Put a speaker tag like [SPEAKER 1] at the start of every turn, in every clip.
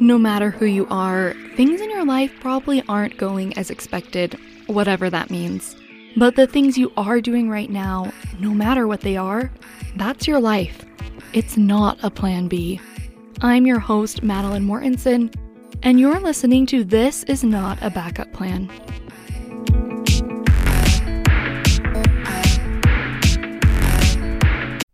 [SPEAKER 1] No matter who you are, things in your life probably aren't going as expected, whatever that means. But the things you are doing right now, no matter what they are, that's your life. It's not a plan B. I'm your host, Matilyn Mortensen, and you're listening to This Is Not a Backup Plan.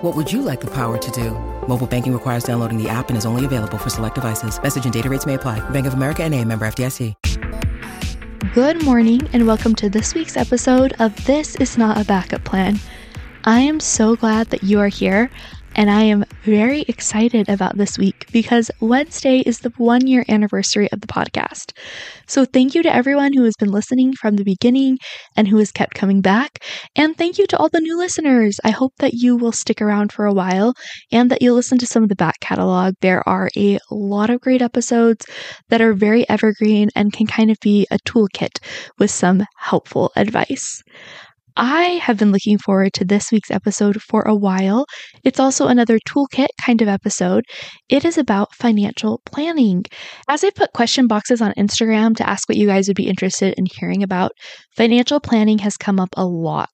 [SPEAKER 2] What would you like the power to do? Mobile banking requires downloading the app and is only available for select devices. Message and data rates may apply. Bank of America and a member FDIC.
[SPEAKER 1] Good morning and welcome to this week's episode of This Is Not a Backup Plan. I am so glad that you are here and I am very excited about this week because Wednesday is the one year anniversary of the podcast. So, thank you to everyone who has been listening from the beginning and who has kept coming back. And thank you to all the new listeners. I hope that you will stick around for a while and that you'll listen to some of the back catalog. There are a lot of great episodes that are very evergreen and can kind of be a toolkit with some helpful advice. I have been looking forward to this week's episode for a while. It's also another toolkit kind of episode. It is about financial planning. As I put question boxes on Instagram to ask what you guys would be interested in hearing about, financial planning has come up a lot.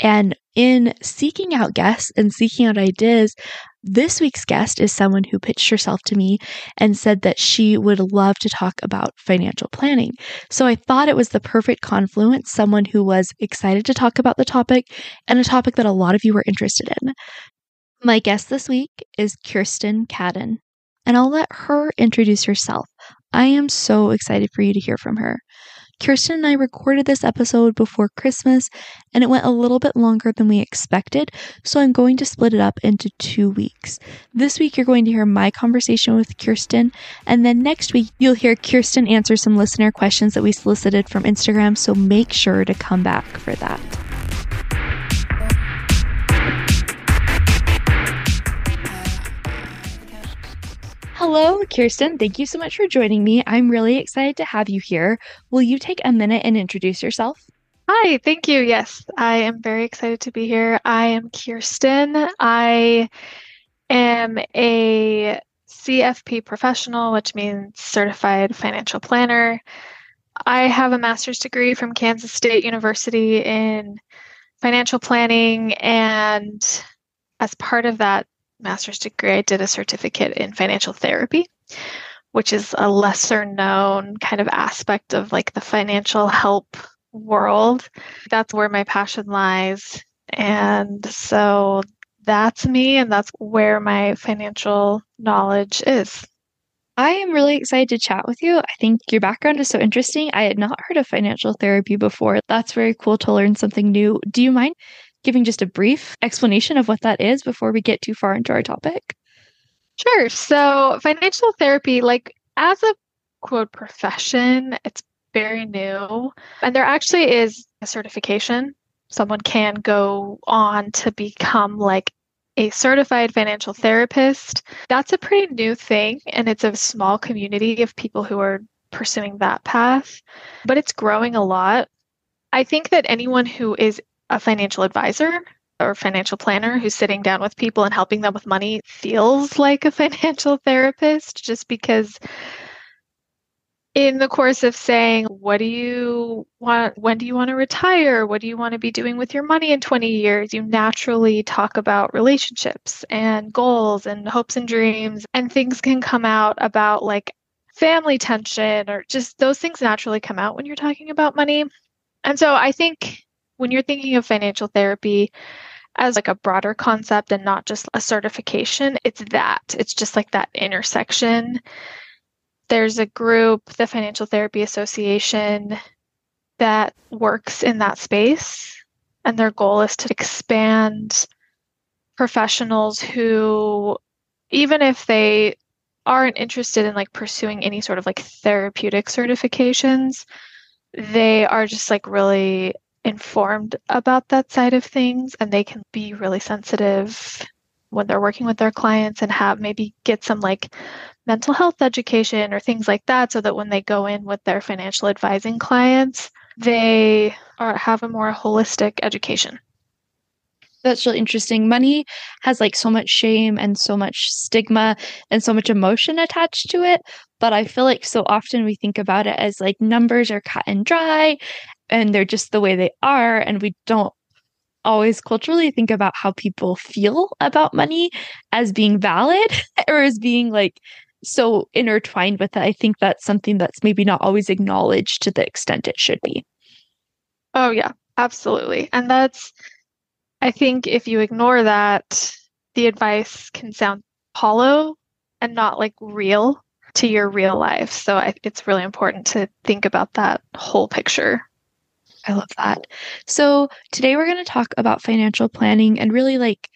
[SPEAKER 1] And in seeking out guests and seeking out ideas, this week's guest is someone who pitched herself to me and said that she would love to talk about financial planning. So I thought it was the perfect confluence someone who was excited to talk about the topic and a topic that a lot of you were interested in. My guest this week is Kirsten Cadden, and I'll let her introduce herself. I am so excited for you to hear from her. Kirsten and I recorded this episode before Christmas, and it went a little bit longer than we expected, so I'm going to split it up into two weeks. This week, you're going to hear my conversation with Kirsten, and then next week, you'll hear Kirsten answer some listener questions that we solicited from Instagram, so make sure to come back for that. Hello, Kirsten. Thank you so much for joining me. I'm really excited to have you here. Will you take a minute and introduce yourself?
[SPEAKER 3] Hi, thank you. Yes, I am very excited to be here. I am Kirsten. I am a CFP professional, which means certified financial planner. I have a master's degree from Kansas State University in financial planning, and as part of that master's degree, I did a certificate in financial therapy, which is a lesser known kind of aspect of like the financial help world. That's where my passion lies. And so that's me, and that's where my financial knowledge is.
[SPEAKER 1] I am really excited to chat with you. I think your background is so interesting. I had not heard of financial therapy before. That's very cool to learn something new. Do you mind giving just a brief explanation of what that is before we get too far into our topic?
[SPEAKER 3] Sure. So, financial therapy, like as a quote profession, it's very new. And there actually is a certification. Someone can go on to become like a certified financial therapist. That's a pretty new thing. And it's a small community of people who are pursuing that path, but it's growing a lot. I think that anyone who is a financial advisor or financial planner who's sitting down with people and helping them with money feels like a financial therapist just because in the course of saying what do you want when do you want to retire? What do you want to be doing with your money in 20 years? You naturally talk about relationships and goals and hopes and dreams and things can come out about like family tension or just those things naturally come out when you're talking about money. And so i think when you're thinking of financial therapy as like a broader concept and not just a certification, it's that. It's just like that intersection. There's a group, the Financial Therapy Association, that works in that space. And their goal is to expand professionals who, even if they aren't interested in like pursuing any sort of like therapeutic certifications, they are just like really informed about that side of things and they can be really sensitive when they're working with their clients and have maybe get some like mental health education or things like that so that when they go in with their financial advising clients they are, have a more holistic education
[SPEAKER 1] that's really interesting. Money has like so much shame and so much stigma and so much emotion attached to it. But I feel like so often we think about it as like numbers are cut and dry and they're just the way they are. And we don't always culturally think about how people feel about money as being valid or as being like so intertwined with it. I think that's something that's maybe not always acknowledged to the extent it should be.
[SPEAKER 3] Oh, yeah, absolutely. And that's I think if you ignore that, the advice can sound hollow and not like real to your real life. So I, it's really important to think about that whole picture.
[SPEAKER 1] I love that. So today we're going to talk about financial planning and really like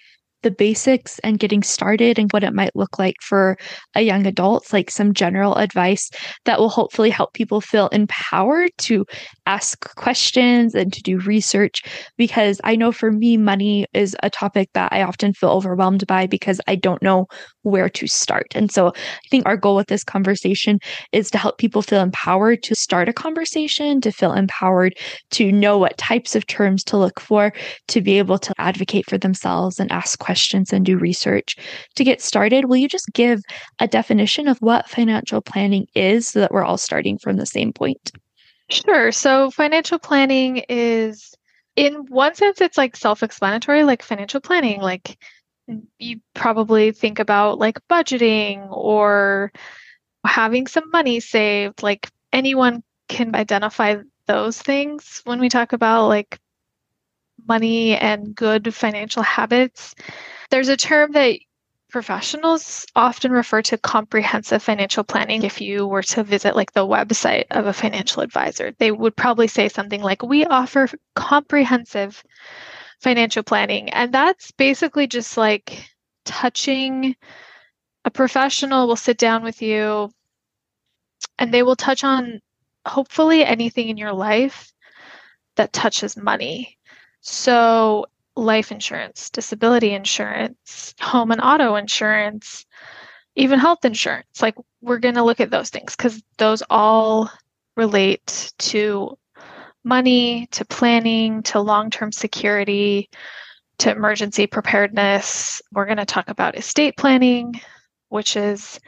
[SPEAKER 1] the basics and getting started and what it might look like for a young adult, like some general advice that will hopefully help people feel empowered to ask questions and to do research. Because I know for me, money is a topic that I often feel overwhelmed by because I don't know where to start. And so I think our goal with this conversation is to help people feel empowered to start a conversation, to feel empowered to know what types of terms to look for, to be able to advocate for themselves and ask questions and do research. To get started, will you just give a definition of what financial planning is so that we're all starting from the same point?
[SPEAKER 3] Sure. So, financial planning is, in one sense, it's like self explanatory, like financial planning, like mm, you probably think about like budgeting or having some money saved. Like anyone can identify those things when we talk about like money and good financial habits. There's a term that professionals often refer to comprehensive financial planning. If you were to visit like the website of a financial advisor, they would probably say something like, We offer comprehensive financial planning. And that's basically just like touching a professional will sit down with you and they will touch on hopefully anything in your life that touches money. So, life insurance, disability insurance, home and auto insurance, even health insurance. Like, we're going to look at those things because those all relate to money to planning to long term security to emergency preparedness. We're going to talk about estate planning, which is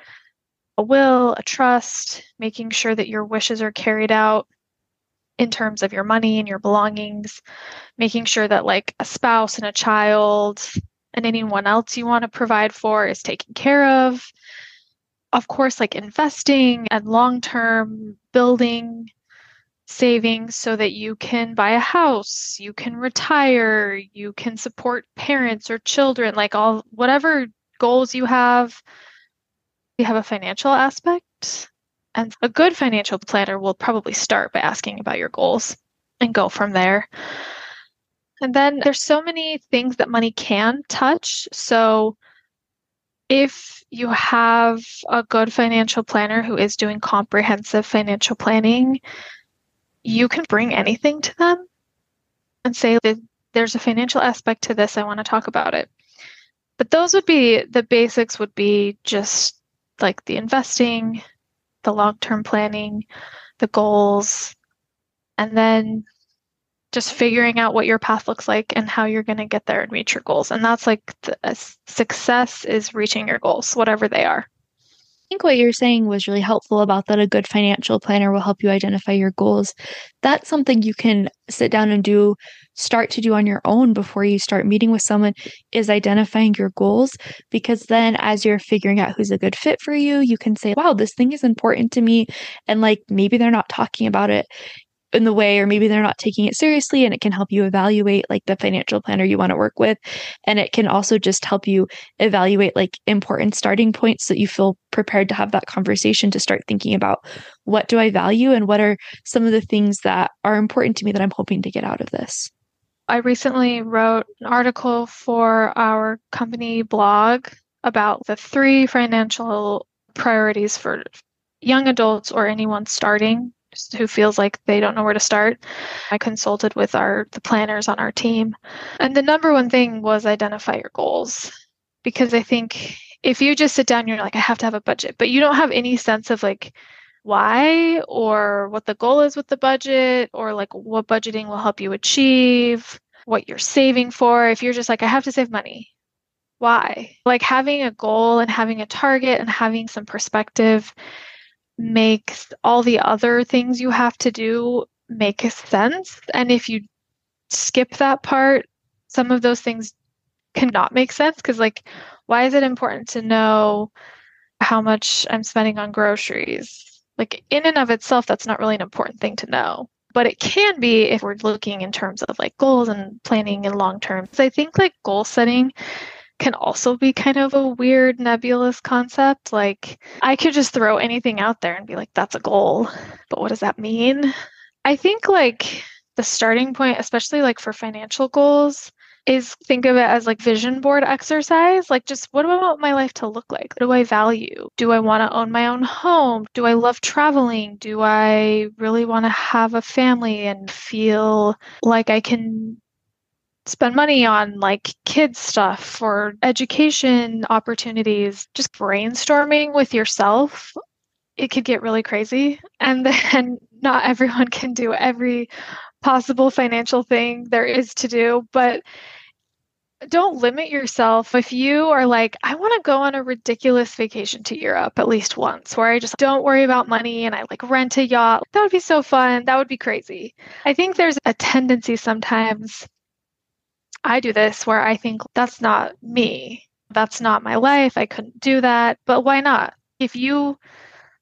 [SPEAKER 3] a will, a trust, making sure that your wishes are carried out in terms of your money and your belongings, making sure that like a spouse and a child and anyone else you want to provide for is taken care of. Of course, like investing and long term building savings so that you can buy a house, you can retire, you can support parents or children, like all whatever goals you have. You have a financial aspect. And a good financial planner will probably start by asking about your goals and go from there. And then there's so many things that money can touch. So if you have a good financial planner who is doing comprehensive financial planning, you can bring anything to them and say that there's a financial aspect to this. I want to talk about it. But those would be the basics, would be just like the investing, the long term planning, the goals, and then just figuring out what your path looks like and how you're going to get there and reach your goals. And that's like the, success is reaching your goals, whatever they are
[SPEAKER 1] think what you're saying was really helpful about that a good financial planner will help you identify your goals. That's something you can sit down and do, start to do on your own before you start meeting with someone is identifying your goals. Because then, as you're figuring out who's a good fit for you, you can say, wow, this thing is important to me. And like maybe they're not talking about it in the way or maybe they're not taking it seriously and it can help you evaluate like the financial planner you want to work with and it can also just help you evaluate like important starting points so that you feel prepared to have that conversation to start thinking about what do I value and what are some of the things that are important to me that I'm hoping to get out of this.
[SPEAKER 3] I recently wrote an article for our company blog about the three financial priorities for young adults or anyone starting who feels like they don't know where to start. I consulted with our the planners on our team. And the number one thing was identify your goals. Because I think if you just sit down you're like, I have to have a budget, but you don't have any sense of like why or what the goal is with the budget or like what budgeting will help you achieve, what you're saving for. If you're just like, I have to save money, why? Like having a goal and having a target and having some perspective makes all the other things you have to do make sense. And if you skip that part, some of those things cannot make sense because, like, why is it important to know how much I'm spending on groceries? Like, in and of itself, that's not really an important thing to know. But it can be if we're looking in terms of like goals and planning in long term. So I think like goal setting can also be kind of a weird nebulous concept. Like, I could just throw anything out there and be like, that's a goal. But what does that mean? I think, like, the starting point, especially like for financial goals, is think of it as like vision board exercise. Like, just what do I want my life to look like? What do I value? Do I want to own my own home? Do I love traveling? Do I really want to have a family and feel like I can spend money on like kids stuff or education opportunities, just brainstorming with yourself, it could get really crazy. And then not everyone can do every possible financial thing there is to do, but don't limit yourself. If you are like i want to go on a ridiculous vacation to europe at least once where i just don't worry about money and i like rent a yacht that would be so fun. That would be crazy. I think there's a tendency sometimes I do this where I think that's not me. That's not my life. I couldn't do that. But why not? If you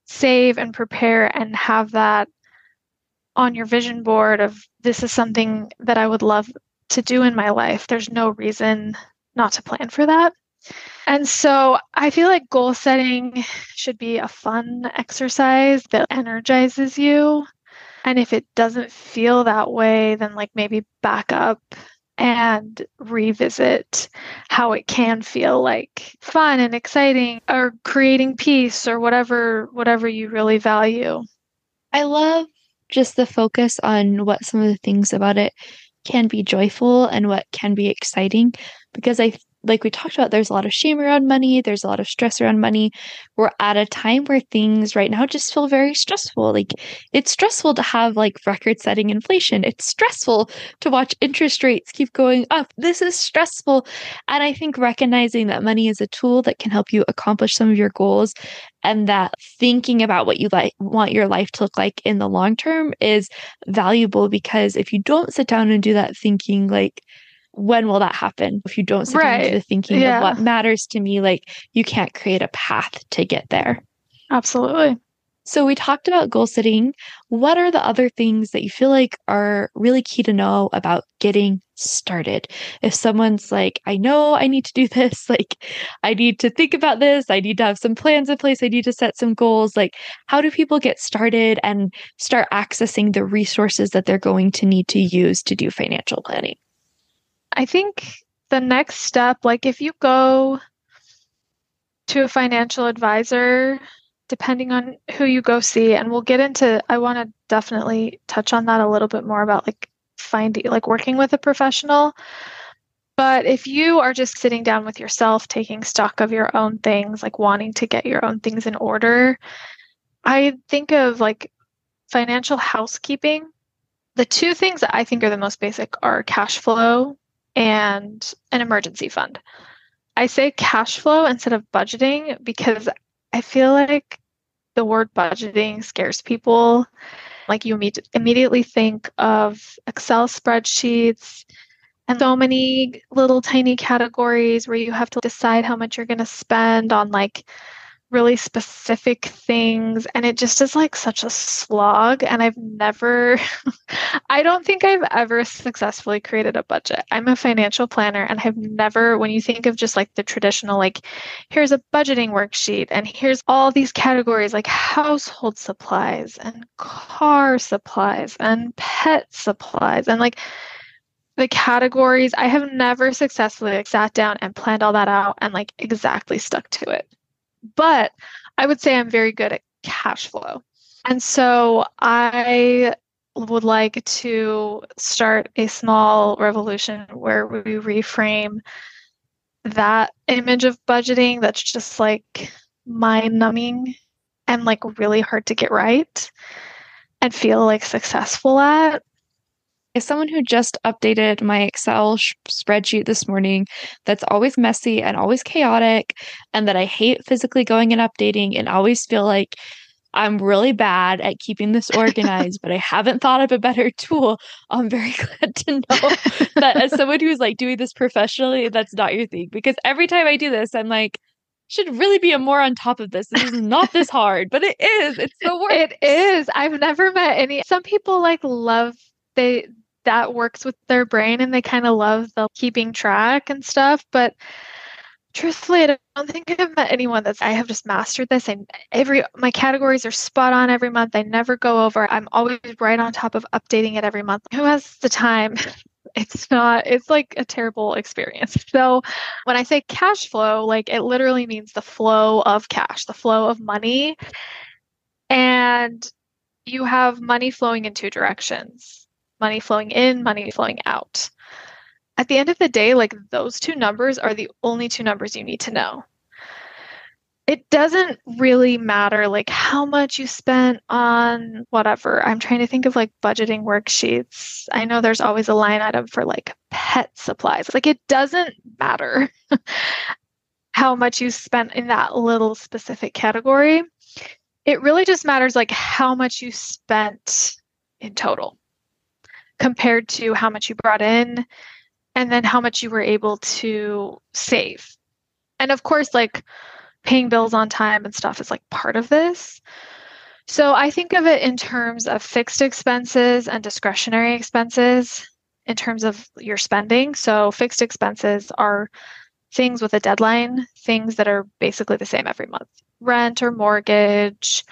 [SPEAKER 3] save and prepare and have that on your vision board of this is something that I would love to do in my life, there's no reason not to plan for that. And so I feel like goal setting should be a fun exercise that energizes you. And if it doesn't feel that way, then like maybe back up and revisit how it can feel like fun and exciting or creating peace or whatever whatever you really value.
[SPEAKER 1] I love just the focus on what some of the things about it can be joyful and what can be exciting because I like we talked about, there's a lot of shame around money, there's a lot of stress around money. We're at a time where things right now just feel very stressful. Like it's stressful to have like record setting inflation. It's stressful to watch interest rates keep going up. This is stressful. And I think recognizing that money is a tool that can help you accomplish some of your goals and that thinking about what you like want your life to look like in the long term is valuable because if you don't sit down and do that thinking like when will that happen? If you don't sit right. into the thinking yeah. of what matters to me like you can't create a path to get there.
[SPEAKER 3] Absolutely.
[SPEAKER 1] So we talked about goal setting. What are the other things that you feel like are really key to know about getting started? If someone's like i know i need to do this like i need to think about this i need to have some plans in place i need to set some goals like how do people get started and start accessing the resources that they're going to need to use to do financial planning
[SPEAKER 3] I think the next step, like if you go to a financial advisor, depending on who you go see, and we'll get into, I want to definitely touch on that a little bit more about like finding, like working with a professional. But if you are just sitting down with yourself, taking stock of your own things, like wanting to get your own things in order, I think of like financial housekeeping. The two things that I think are the most basic are cash flow and an emergency fund. I say cash flow instead of budgeting because I feel like the word budgeting scares people. Like you immediately think of Excel spreadsheets and so many little tiny categories where you have to decide how much you're going to spend on like really specific things and it just is like such a slog and I've never I don't think I've ever successfully created a budget. I'm a financial planner and I've never when you think of just like the traditional like here's a budgeting worksheet and here's all these categories like household supplies and car supplies and pet supplies and like the categories I have never successfully sat down and planned all that out and like exactly stuck to it. But I would say I'm very good at cash flow. And so I would like to start a small revolution where we reframe that image of budgeting that's just like mind numbing and like really hard to get right and feel like successful at.
[SPEAKER 1] As someone who just updated my Excel sh- spreadsheet this morning, that's always messy and always chaotic, and that I hate physically going and updating and always feel like I'm really bad at keeping this organized, but I haven't thought of a better tool. I'm very glad to know that as someone who's like doing this professionally, that's not your thing. Because every time I do this, I'm like, should really be a more on top of this. This is not this hard, but it is. It's the work.
[SPEAKER 3] It is. I've never met any. Some people like love they that works with their brain and they kind of love the keeping track and stuff, but truthfully, I don't think I've met anyone that's I have just mastered this. And every my categories are spot on every month. I never go over. I'm always right on top of updating it every month. Who has the time? It's not, it's like a terrible experience. So when I say cash flow, like it literally means the flow of cash, the flow of money. And you have money flowing in two directions money flowing in, money flowing out at the end of the day, like those two numbers are the only two numbers you need to know. It doesn't really matter like how much you spent on whatever. I'm trying to think of like budgeting worksheets. I know there's always a line item for like pet supplies. Like it doesn't matter how much you spent in that little specific category. It really just matters like how much you spent in total compared to how much you brought in and then how much you were able to save. And of course, like paying bills on time and stuff is like part of this. So I think of it in terms of fixed expenses and discretionary expenses in terms of your spending. So fixed expenses are things with a deadline, things that are basically the same every month rent or mortgage,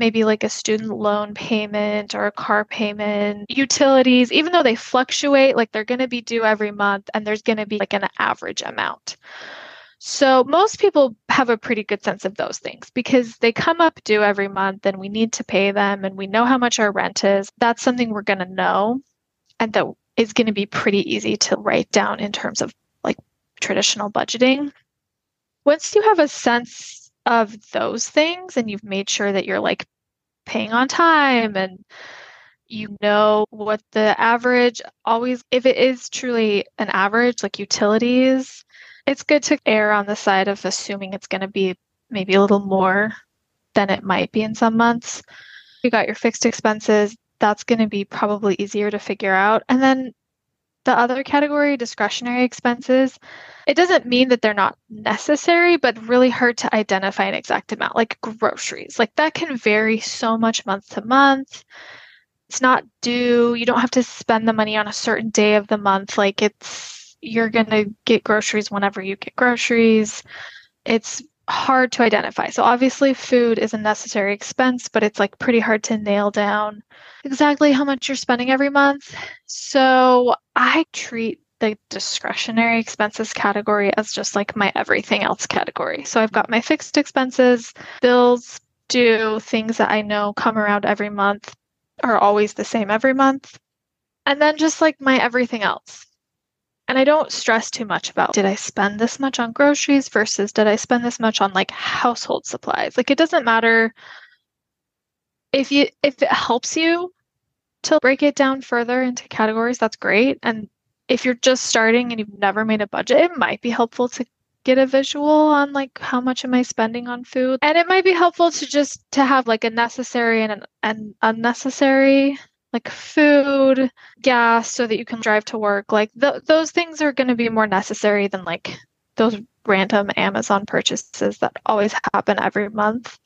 [SPEAKER 3] maybe like a student loan payment or a car payment, utilities, even though they fluctuate, like they're going to be due every month and there's going to be like an average amount. So most people have a pretty good sense of those things because they come up due every month and we need to pay them and we know how much our rent is. That's something we're going to know and that is going to be pretty easy to write down in terms of like traditional budgeting. Once you have a sense of those things and you've made sure that you're like paying on time and you know what the average always if it is truly an average like utilities it's good to err on the side of assuming it's going to be maybe a little more than it might be in some months. You got your fixed expenses that's going to be probably easier to figure out and then the other category, discretionary expenses, it doesn't mean that they're not necessary, but really hard to identify an exact amount, like groceries. Like that can vary so much month to month. It's not due. You don't have to spend the money on a certain day of the month. Like it's, you're going to get groceries whenever you get groceries. It's hard to identify. So obviously food is a necessary expense, but it's like pretty hard to nail down exactly how much you're spending every month. So I treat the discretionary expenses category as just like my everything else category. So I've got my fixed expenses, bills, due, things that I know come around every month are always the same every month. And then just like my everything else. And I don't stress too much about did I spend this much on groceries versus did I spend this much on like household supplies? Like it doesn't matter if you if it helps you to break it down further into categories, that's great. And if you're just starting and you've never made a budget, it might be helpful to get a visual on like how much am I spending on food. And it might be helpful to just to have like a necessary and an, an unnecessary like food, gas, so that you can drive to work. Like th- those things are going to be more necessary than like those random Amazon purchases that always happen every month.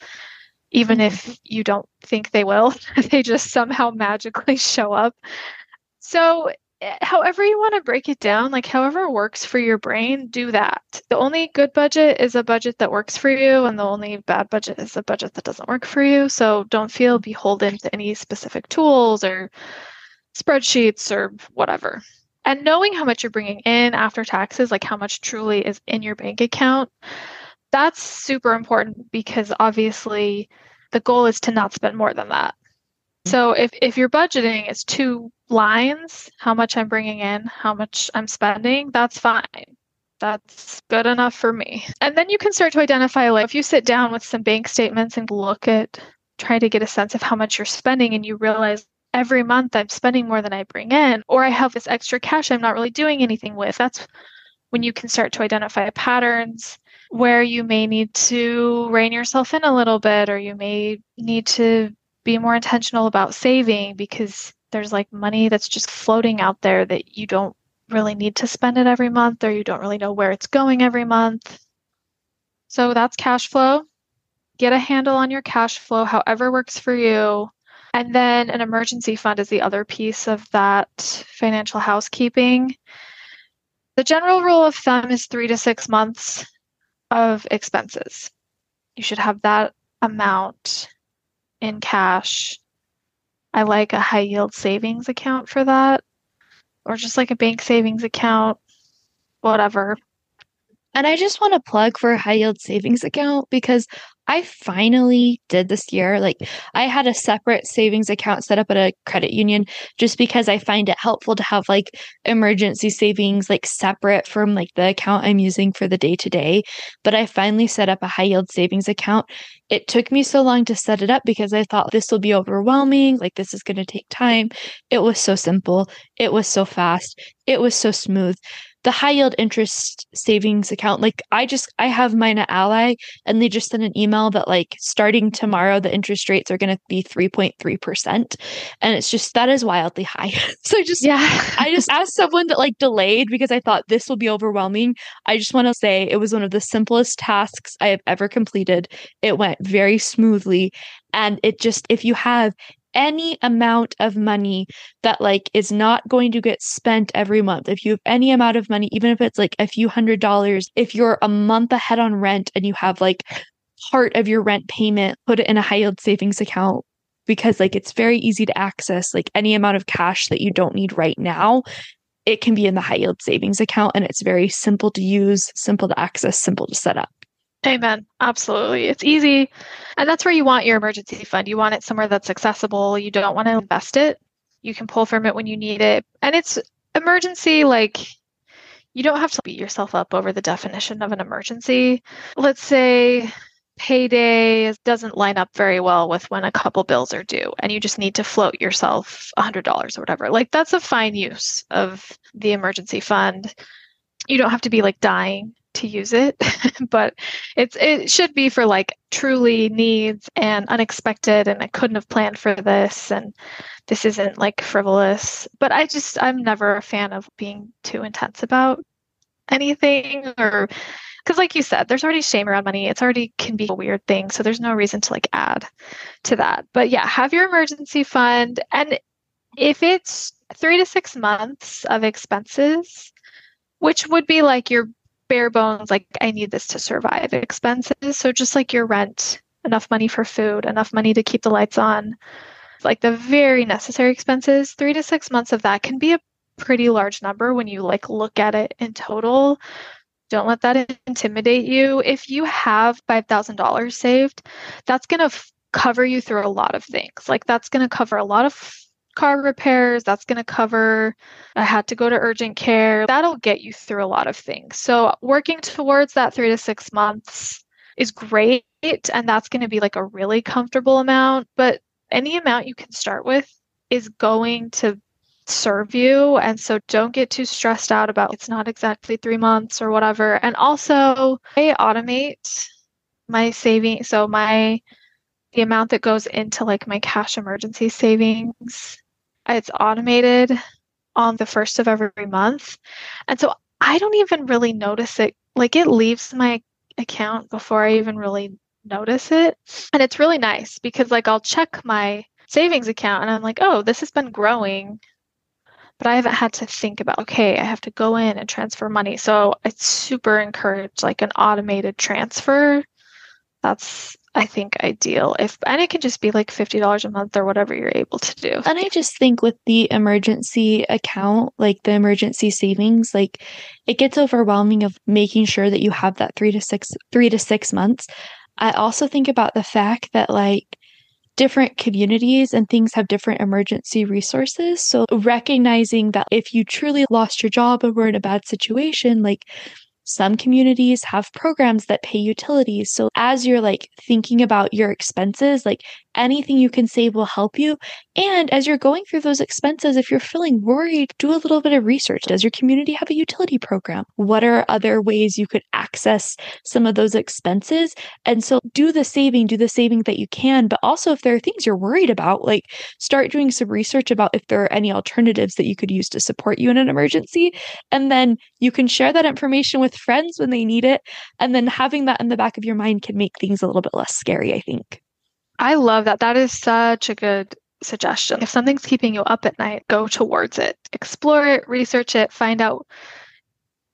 [SPEAKER 3] Even if mm-hmm. you don't think they will, they just somehow magically show up. So Eh, however you want to break it down, like however works for your brain, do that. The only good budget is a budget that works for you, and the only bad budget is a budget that doesn't work for you. So don't feel beholden to any specific tools or spreadsheets or whatever. And knowing how much you're bringing in after taxes, like how much truly is in your bank account, that's super important because obviously the goal is to not spend more than that. So if, if your budgeting is two lines, how much I'm bringing in, how much I'm spending, that's fine. That's good enough for me. And then you can start to identify like if you sit down with some bank statements and look at try to get a sense of how much you're spending and you realize every month I'm spending more than I bring in or I have this extra cash I'm not really doing anything with. That's when you can start to identify patterns where you may need to rein yourself in a little bit or you may need to be more intentional about saving because there's like money that's just floating out there that you don't really need to spend it every month or you don't really know where it's going every month. So that's cash flow. Get a handle on your cash flow, however works for you. And then an emergency fund is the other piece of that financial housekeeping. The general rule of thumb is three to six months of expenses. You should have that amount in cash. I like a high yield savings account for that, or just like a bank savings account, whatever.
[SPEAKER 1] And I just want to plug for a high yield savings account because I finally did this year. Like, I had a separate savings account set up at a credit union just because I find it helpful to have like emergency savings, like separate from like the account I'm using for the day to day. But I finally set up a high yield savings account. It took me so long to set it up because I thought this will be overwhelming. Like, this is going to take time. It was so simple, it was so fast, it was so smooth the high yield interest savings account like i just i have mine at ally and they just sent an email that like starting tomorrow the interest rates are going to be 3.3% and it's just that is wildly high. So just yeah. I just asked someone that like delayed because i thought this will be overwhelming. I just want to say it was one of the simplest tasks i have ever completed. It went very smoothly. And it just if you have any amount of money that like is not going to get spent every month. If you have any amount of money even if it's like a few hundred dollars if you're a month ahead on rent and you have like part of your rent payment put it in a high yield savings account because like it's very easy to access like any amount of cash that you don't need right now it can be in the high yield savings account and it's very simple to use simple to access simple to set up
[SPEAKER 3] Amen. Absolutely. It's easy. And that's where you want your emergency fund. You want it somewhere that's accessible. You don't want to invest it. You can pull from it when you need it. And it's emergency, like, you don't have to beat yourself up over the definition of an emergency. Let's say payday doesn't line up very well with when a couple bills are due and you just need to float yourself $100 or whatever. Like, that's a fine use of the emergency fund. You don't have to be like dying to use it, but it's it should be for like truly needs and unexpected and I couldn't have planned for this and this isn't like frivolous. But I just I'm never a fan of being too intense about anything or because like you said there's already shame around money it's already can be a weird thing so there's no reason to like add to that but yeah have your emergency fund and if it's three to six months of expenses which would be like your bare bones, like I need this to survive expenses. So just like your rent, enough money for food, enough money to keep the lights on, like the very necessary expenses, three to six months of that can be a pretty large number when you like look at it in total. Don't let that intimidate you. If you have $5,000 saved, that's going to f- cover you through a lot of things. Like that's going to cover a lot of car repairs, that's going to cover. I had to go to urgent care. That'll get you through a lot of things. So, working towards that three to six months is great. And that's going to be like a really comfortable amount. But any amount you can start with is going to serve you. And so don't get too stressed out about it's not exactly three months or whatever. And also, I automate my saving. So, my the amount that goes into like my cash emergency savings it's automated on the first of every month. And so I don't even really notice it. Like it leaves my account before I even really notice it. And it's really nice because like I'll check my savings account and I'm like, oh, this has been growing. But I haven't had to think about, okay, I have to go in and transfer money. So it's super encouraged like an automated transfer. That's I think ideal if and it can just be like $50 a month or whatever you're able to do.
[SPEAKER 1] And I just think with the emergency account, like the emergency savings, like it gets overwhelming of making sure that you have that 3 to 6 3 to 6 months. I also think about the fact that like different communities and things have different emergency resources. So recognizing that if you truly lost your job or were in a bad situation, like some communities have programs that pay utilities. So as you're like thinking about your expenses, like anything you can save will help you. And as you're going through those expenses, if you're feeling worried, do a little bit of research. Does your community have a utility program? What are other ways you could access some of those expenses? And so do the saving, do the saving that you can. But also, if there are things you're worried about, like start doing some research about if there are any alternatives that you could use to support you in an emergency. And then you can share that information with friends when they need it. And then having that in the back of your mind can make things a little bit less scary, I think.
[SPEAKER 3] I love that. That is such a good suggestion. If something's keeping you up at night, go towards it. Explore it, research it, find out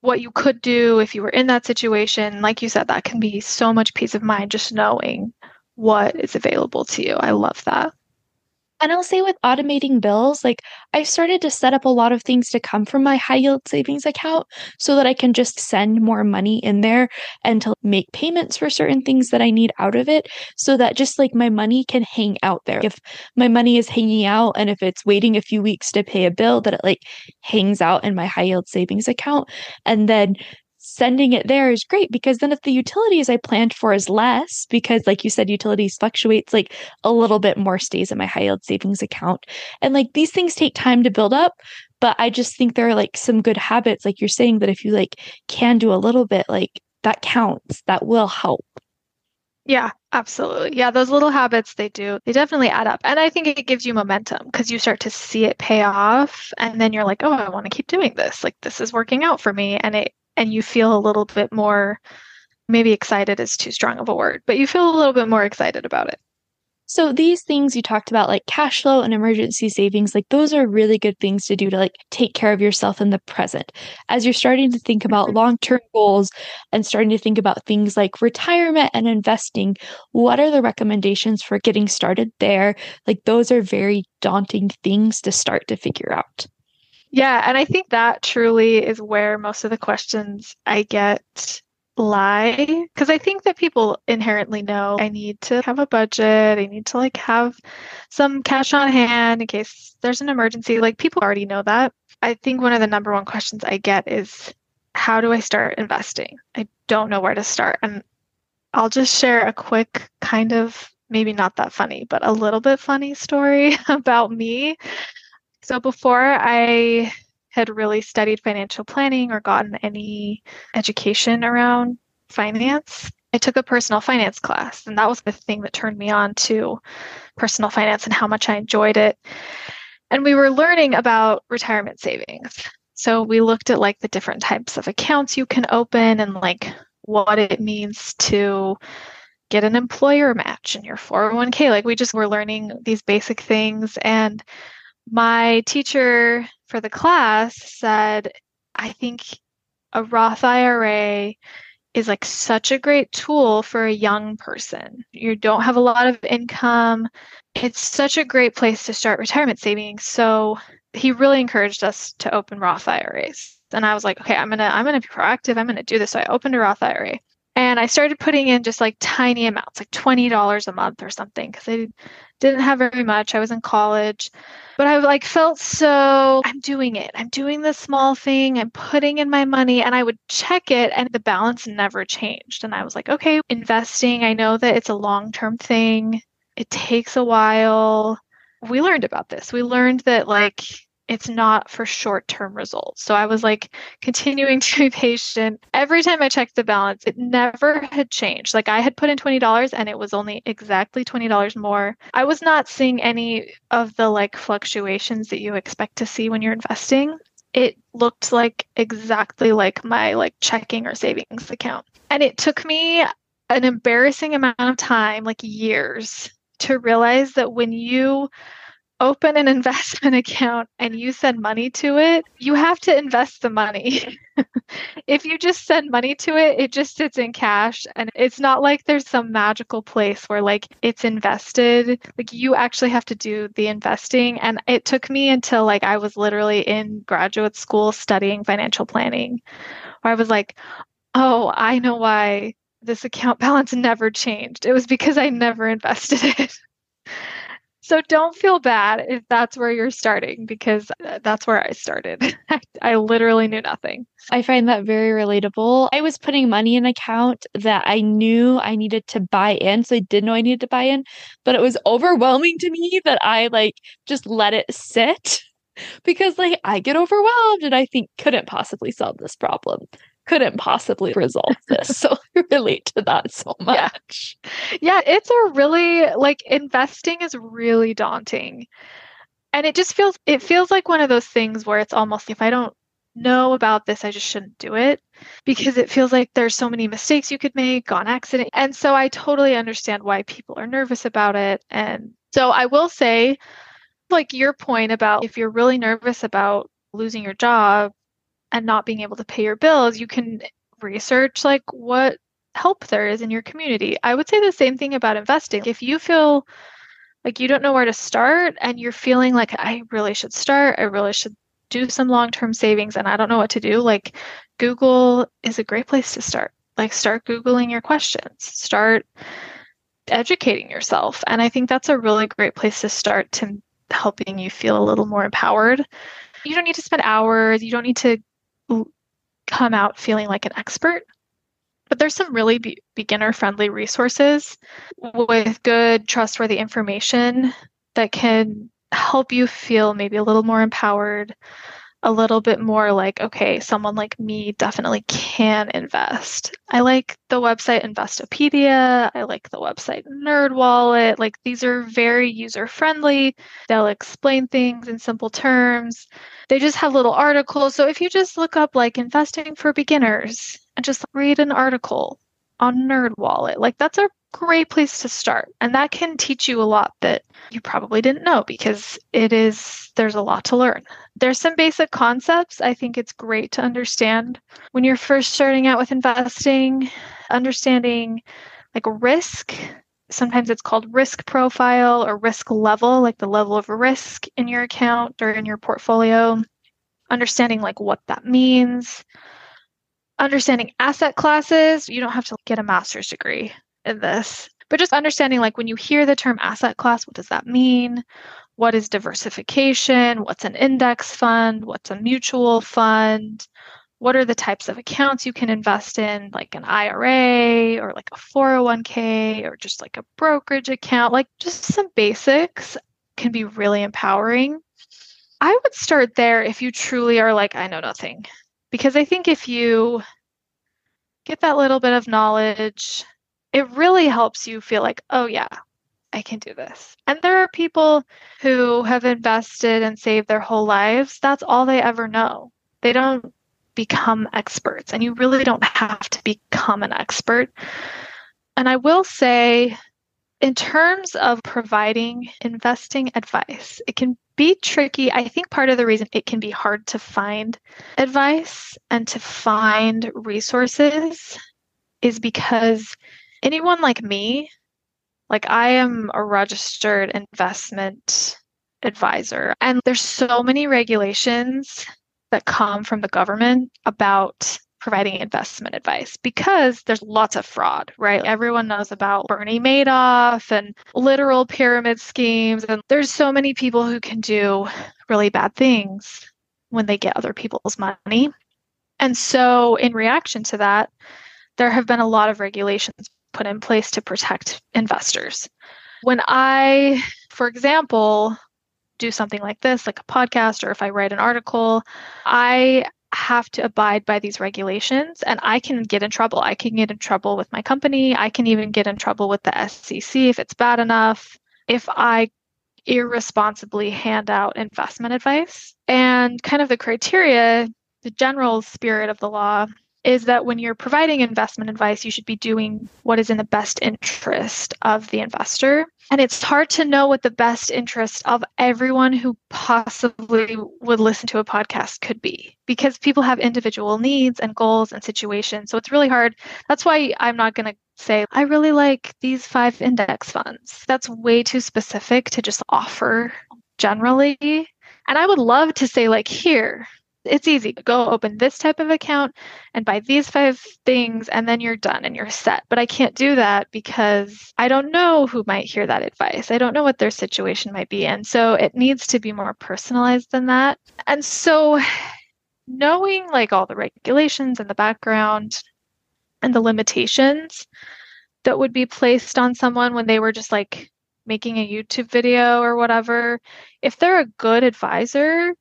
[SPEAKER 3] what you could do if you were in that situation. Like you said, that can be so much peace of mind just knowing what is available to you. I love that.
[SPEAKER 1] And I'll say with automating bills, like I've started to set up a lot of things to come from my high yield savings account so that I can just send more money in there and to make payments for certain things that I need out of it so that just like my money can hang out there. If my money is hanging out and if it's waiting a few weeks to pay a bill, that it like hangs out in my high yield savings account. And then sending it there is great because then if the utilities I planned for is less, because like you said, utilities fluctuates, like a little bit more stays in my high yield savings account. And like these things take time to build up, but I just think there are like some good habits, like you're saying, that if you like can do a little bit, like that counts, that will help.
[SPEAKER 3] Yeah, absolutely. Yeah, those little habits they do, they definitely add up. And I think it gives you momentum because you start to see it pay off and then you're like, "Oh, I want to keep doing this. Like this is working out for me." And it and you feel a little bit more maybe excited is too strong of a word, but you feel a little bit more excited about it.
[SPEAKER 1] So these things you talked about like cash flow and emergency savings, like those are really good things to do to like take care of yourself in the present. As you're starting to think about mm-hmm. long-term goals and starting to think about things like retirement and investing, what are the recommendations for getting started there? Like those are very daunting things to start to figure out.
[SPEAKER 3] Yeah, and I think that truly is where most of the questions I get lie because I think that people inherently know I need to have a budget, I need to like have some cash on hand in case there's an emergency. Like people already know that. I think one of the number one questions I get is how do I start investing? I don't know where to start. And I'll just share a quick kind of maybe not that funny, but a little bit funny story about me. So before I had really studied financial planning or gotten any education around finance, I took a personal finance class. And that was the thing that turned me on to personal finance and how much I enjoyed it. And we were learning about retirement savings. So we looked at like the different types of accounts you can open and like what it means to get an employer match in your 401k. Like we just were learning these basic things. And my teacher for the class said, I think a Roth IRA is like such a great tool for a young person. You don't have a lot of income. It's such a great place to start retirement savings. So he really encouraged us to open Roth IRAs. And I was like, okay, I'm gonna I'm gonna be proactive. I'm gonna do this. So I opened a Roth IRA. And I started putting in just like tiny amounts, like $20 a month or something, because I didn't have very much. I was in college, but I like felt so I'm doing it. I'm doing this small thing. I'm putting in my money and I would check it and the balance never changed. And I was like, okay, investing, I know that it's a long-term thing. It takes a while. We learned about this. We learned that like it's not for short term results. So I was like continuing to be patient. Every time I checked the balance, it never had changed. Like I had put in $20 and it was only exactly $20 more. I was not seeing any of the like fluctuations that you expect to see when you're investing. It looked like exactly like my like checking or savings account. And it took me an embarrassing amount of time, like years, to realize that when you open an investment account and you send money to it, you have to invest the money. if you just send money to it, it just sits in cash and it's not like there's some magical place where like it's invested. Like you actually have to do the investing and it took me until like I was literally in graduate school studying financial planning where I was like, "Oh, I know why this account balance never changed. It was because I never invested it." So don't feel bad if that's where you're starting because uh, that's where I started. I literally knew nothing.
[SPEAKER 1] I find that very relatable. I was putting money in account that I knew I needed to buy in. So I did know I needed to buy in, but it was overwhelming to me that I like just let it sit because like I get overwhelmed and I think couldn't possibly solve this problem couldn't possibly resolve this. so I relate to that so much.
[SPEAKER 3] Yeah. yeah, it's a really like investing is really daunting. And it just feels it feels like one of those things where it's almost if I don't know about this, I just shouldn't do it because it feels like there's so many mistakes you could make on accident. And so I totally understand why people are nervous about it. And so I will say, like your point about if you're really nervous about losing your job, and not being able to pay your bills, you can research like what help there is in your community. I would say the same thing about investing. If you feel like you don't know where to start and you're feeling like I really should start, I really should do some long-term savings and I don't know what to do, like Google is a great place to start. Like start googling your questions. Start educating yourself. And I think that's a really great place to start to helping you feel a little more empowered. You don't need to spend hours, you don't need to come out feeling like an expert. But there's some really be- beginner friendly resources with good, trustworthy information that can help you feel maybe a little more empowered, a little bit more like, okay, someone like me definitely can invest. I like the website Investopedia. I like the website NerdWallet. Like these are very user friendly. They'll explain things in simple terms. They just have little articles. So if you just look up like investing for beginners and just read an article on NerdWallet, like that's a great place to start. And that can teach you a lot that you probably didn't know because it is, there's a lot to learn. There's some basic concepts I think it's great to understand when you're first starting out with investing, understanding like risk. Sometimes it's called risk profile or risk level, like the level of risk in your account or in your portfolio. Understanding like what that means, understanding asset classes. You don't have to get a master's degree in this. But just understanding like when you hear the term asset class, what does that mean? What is diversification? What's an index fund? What's a mutual fund? What are the types of accounts you can invest in, like an IRA or like a 401k or just like a brokerage account? Like just some basics can be really empowering. I would start there if you truly are like, I know nothing. Because I think if you get that little bit of knowledge, it really helps you feel like, oh, yeah, I can do this. And there are people who have invested and saved their whole lives. That's all they ever know. They don't become experts, and you really don't have to become an expert. And I will say, in terms of providing investing advice, it can be tricky. I think part of the reason it can be hard to find advice and to find resources is because anyone like me, like I am a registered investment advisor, and there's so many regulations that come from the government about providing investment advice because there's lots of fraud, right? Everyone knows about Bernie Madoff and literal pyramid schemes. And there's so many people who can do really bad things when they get other people's money. And so, in reaction to that, there have been a lot of regulations put in place to protect investors. When I, for example, do something like this, like a podcast, or if I write an article, I have to abide by these regulations and I can get in trouble. I can get in trouble with my company. I can even get in trouble with the SEC if it's bad enough. If I irresponsibly hand out investment advice. And kind of the criteria, the general spirit of the law is that when you're providing investment advice, you should be doing what is in the best interest of the investor. And it's hard to know what the best interest of everyone who possibly would listen to a podcast could be because people have individual needs and goals and situations. So it's really hard. That's why I'm not going to say, I really like these five index funds. That's way too specific to just offer generally. And I would love to say, like, here, it's easy. Go open this type of account and buy these five things, and then you're done and you're set. But I can't do that because I don't know who might hear that advice. I don't know what their situation might be. And so it needs to be more personalized than that. And so knowing like all the regulations and the background and the limitations that would be placed on someone when they were just like making a YouTube video or whatever, if they're a good advisor,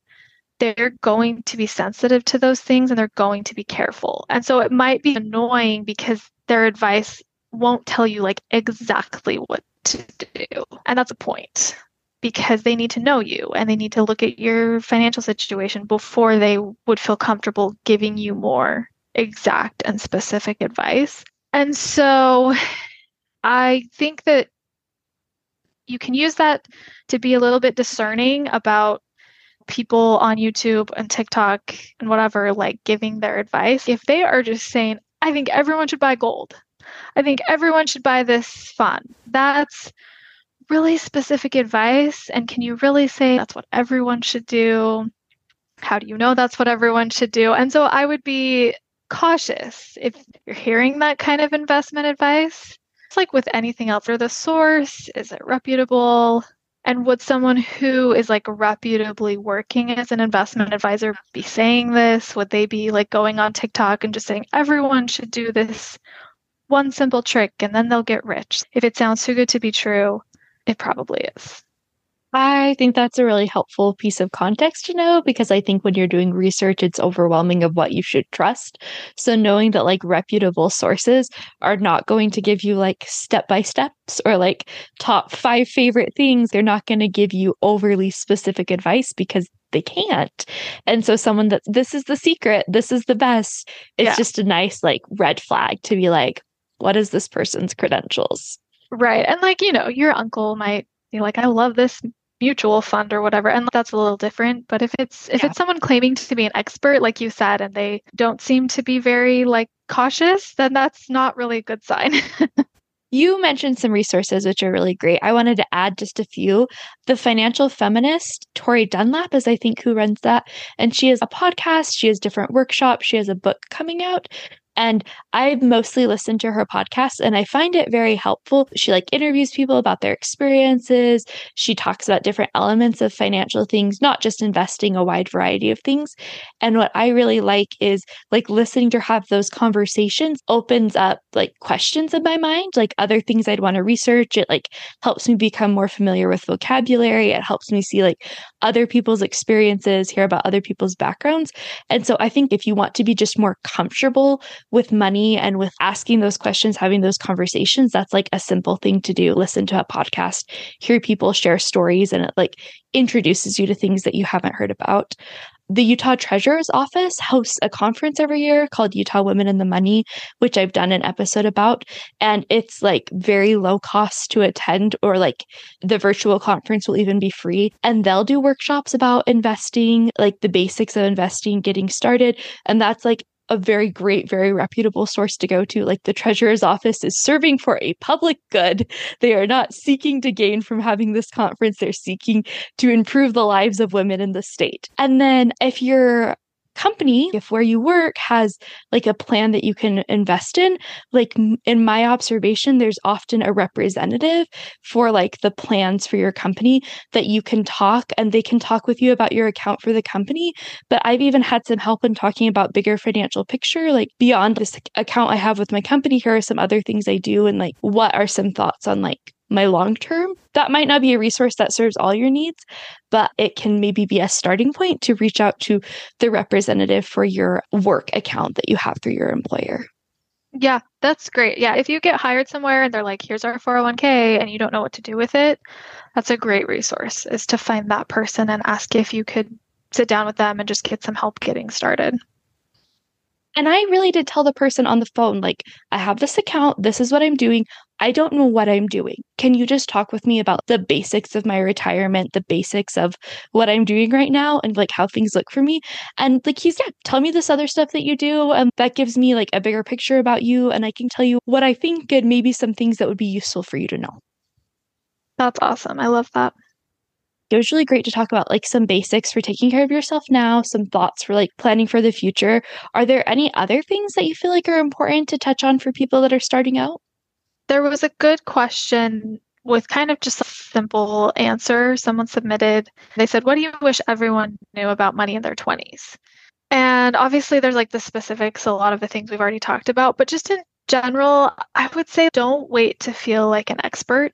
[SPEAKER 3] they're going to be sensitive to those things and they're going to be careful. And so it might be annoying because their advice won't tell you like exactly what to do. And that's a point because they need to know you and they need to look at your financial situation before they would feel comfortable giving you more exact and specific advice. And so I think that you can use that to be a little bit discerning about people on YouTube and TikTok and whatever, like giving their advice, if they are just saying, I think everyone should buy gold, I think everyone should buy this fund, that's really specific advice. And can you really say that's what everyone should do? How do you know that's what everyone should do? And so I would be cautious if you're hearing that kind of investment advice. It's like with anything else, or the source, is it reputable? And would someone who is like reputably working as an investment advisor be saying this? Would they be like going on TikTok and just saying everyone should do this one simple trick and then they'll get rich? If it sounds too good to be true, it probably is.
[SPEAKER 1] I think that's a really helpful piece of context to know because I think when you're doing research, it's overwhelming of what you should trust. So knowing that like reputable sources are not going to give you like step by steps or like top five favorite things, they're not going to give you overly specific advice because they can't. And so someone that this is the secret, this is the best, it's yeah. just a nice like red flag to be like, what is this person's credentials?
[SPEAKER 3] Right. And like, you know, your uncle might be like, I love this mutual fund or whatever and that's a little different but if it's if yeah. it's someone claiming to be an expert like you said and they don't seem to be very like cautious then that's not really a good sign
[SPEAKER 1] You mentioned some resources which are really great. I wanted to add just a few. The financial feminist, Tori Dunlap, is I think who runs that. And she has a podcast, she has different workshops, she has a book coming out. And I've mostly listened to her podcast and I find it very helpful. She like interviews people about their experiences. She talks about different elements of financial things, not just investing, a wide variety of things. And what I really like is like listening to have those conversations opens up like questions in my mind, like other things I'd want to research. It like helps me become more familiar with vocabulary. It helps me see like other people's experiences, hear about other people's backgrounds. And so I think if you want to be just more comfortable with money and with asking those questions, having those conversations, that's like a simple thing to do. Listen to a podcast, hear people share stories, and it like introduces you to things that you haven't heard about the Utah Treasurer's Office hosts a conference every year called Utah Women in the Money, which I've done an episode about. And it's like very low cost to attend, or like the virtual conference will even be free. And they'll do workshops about investing, like the basics of investing, getting started. And that's like a very great, very reputable source to go to. Like the treasurer's office is serving for a public good. They are not seeking to gain from having this conference. They're seeking to improve the lives of women in the state. And then if you're company, if where you work has like a plan that you can invest in, like in my observation, there's often a representative for like the plans for your company that you can talk and they can talk with you about your account for the company. But I've even had some help in talking about bigger financial picture, like beyond this account I have with my company, here are some other things I do and like what are some thoughts on like my long term. That might not be a resource that serves all your needs, but it can maybe be a starting point to reach out to the representative for your work account that you have through your employer.
[SPEAKER 3] Yeah, that's great. Yeah, if you get hired somewhere and they're like, here's our 401k and you don't know what to do with it, that's a great resource is to find that person and ask if you could sit down with them and just get some help getting started.
[SPEAKER 1] And I really did tell the person on the phone, like, I have this account. This is what I'm doing. I don't know what I'm doing. Can you just talk with me about the basics of my retirement, the basics of what I'm doing right now, and like how things look for me? And like, he's, yeah, tell me this other stuff that you do. And that gives me like a bigger picture about you. And I can tell you what I think and maybe some things that would be useful for you to know.
[SPEAKER 3] That's awesome. I love that.
[SPEAKER 1] It was really great to talk about like some basics for taking care of yourself now, some thoughts for like planning for the future. Are there any other things that you feel like are important to touch on for people that are starting out?
[SPEAKER 3] There was a good question with kind of just a simple answer someone submitted. They said, What do you wish everyone knew about money in their 20s? And obviously, there's like the specifics, a lot of the things we've already talked about, but just in general, I would say don't wait to feel like an expert.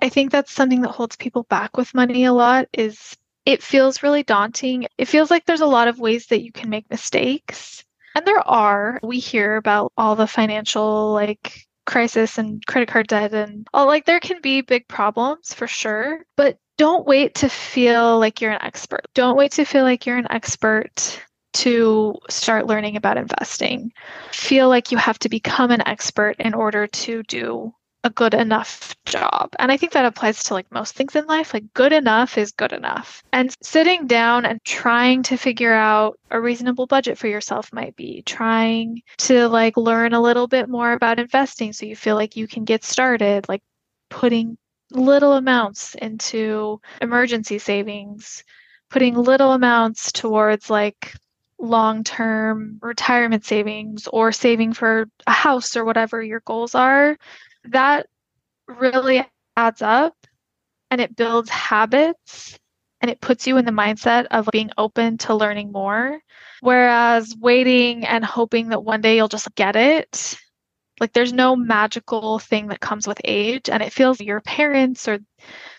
[SPEAKER 3] I think that's something that holds people back with money a lot is it feels really daunting. It feels like there's a lot of ways that you can make mistakes. And there are. We hear about all the financial like crisis and credit card debt and all like there can be big problems for sure, but don't wait to feel like you're an expert. Don't wait to feel like you're an expert to start learning about investing. Feel like you have to become an expert in order to do a good enough job. And I think that applies to like most things in life. Like good enough is good enough. And sitting down and trying to figure out a reasonable budget for yourself might be trying to like learn a little bit more about investing so you feel like you can get started, like putting little amounts into emergency savings, putting little amounts towards like long term retirement savings or saving for a house or whatever your goals are that really adds up and it builds habits and it puts you in the mindset of being open to learning more. Whereas waiting and hoping that one day you'll just get it, like there's no magical thing that comes with age. And it feels your parents or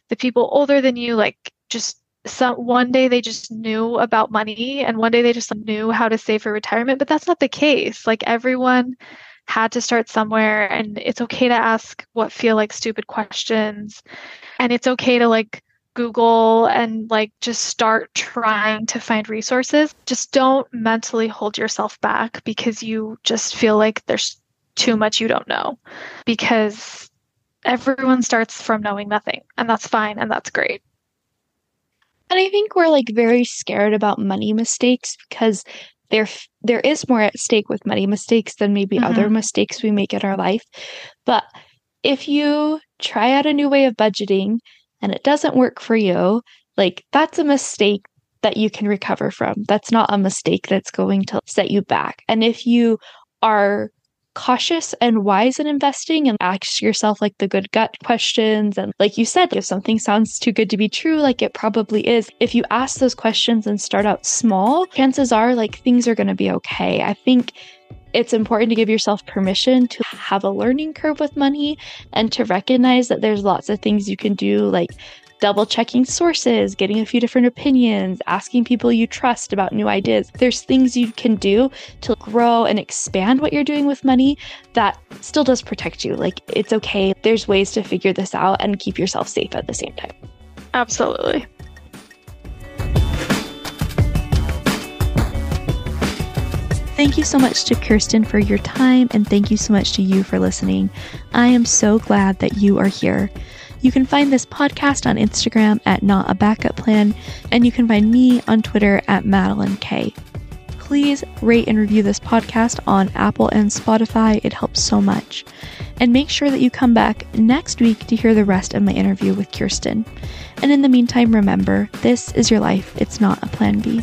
[SPEAKER 3] the people older than you, like just some one day they just knew about money and one day they just knew how to save for retirement. But that's not the case. Like everyone had to start somewhere and it's okay to ask what feel like stupid questions. And it's okay to like google and like just start trying to find resources. Just don't mentally hold yourself back because you just feel like there's too much you don't know. Because everyone starts from knowing nothing and that's fine and that's great.
[SPEAKER 1] And I think we're like very scared about money mistakes because there there is more at stake with money mistakes than maybe mm-hmm. other mistakes we make in our life. But if you try out a new way of budgeting and it doesn't work for you, like that's a mistake that you can recover from. That's not a mistake that's going to set you back. And if you are cautious and wise in investing and ask yourself like the good gut questions. And like you said, if something sounds too good to be true, like it probably is, if you ask those questions and start out small, chances are like things are going to be okay. I think it's important to give yourself permission to have a learning curve with money and to recognize that there's lots of things you can do, like double checking sources, getting a few different opinions, asking people you trust about new ideas. There's things you can do to grow and expand what you're doing with money that still does protect you. Like it's okay. There's ways to figure this out and keep yourself safe at the same time.
[SPEAKER 3] Absolutely.
[SPEAKER 1] Thank you so much to Kirsten for your time, and thank you so much to you for listening. I am so glad that you are here. You can find this podcast on Instagram at Not a Backup Plan, and you can find me on Twitter at Matilyn Kay. Please rate and review this podcast on Apple and Spotify. It helps so much. And make sure that you come back next week to hear the rest of my interview with Kirsten. And in the meantime, remember this is your life, it's not a plan B.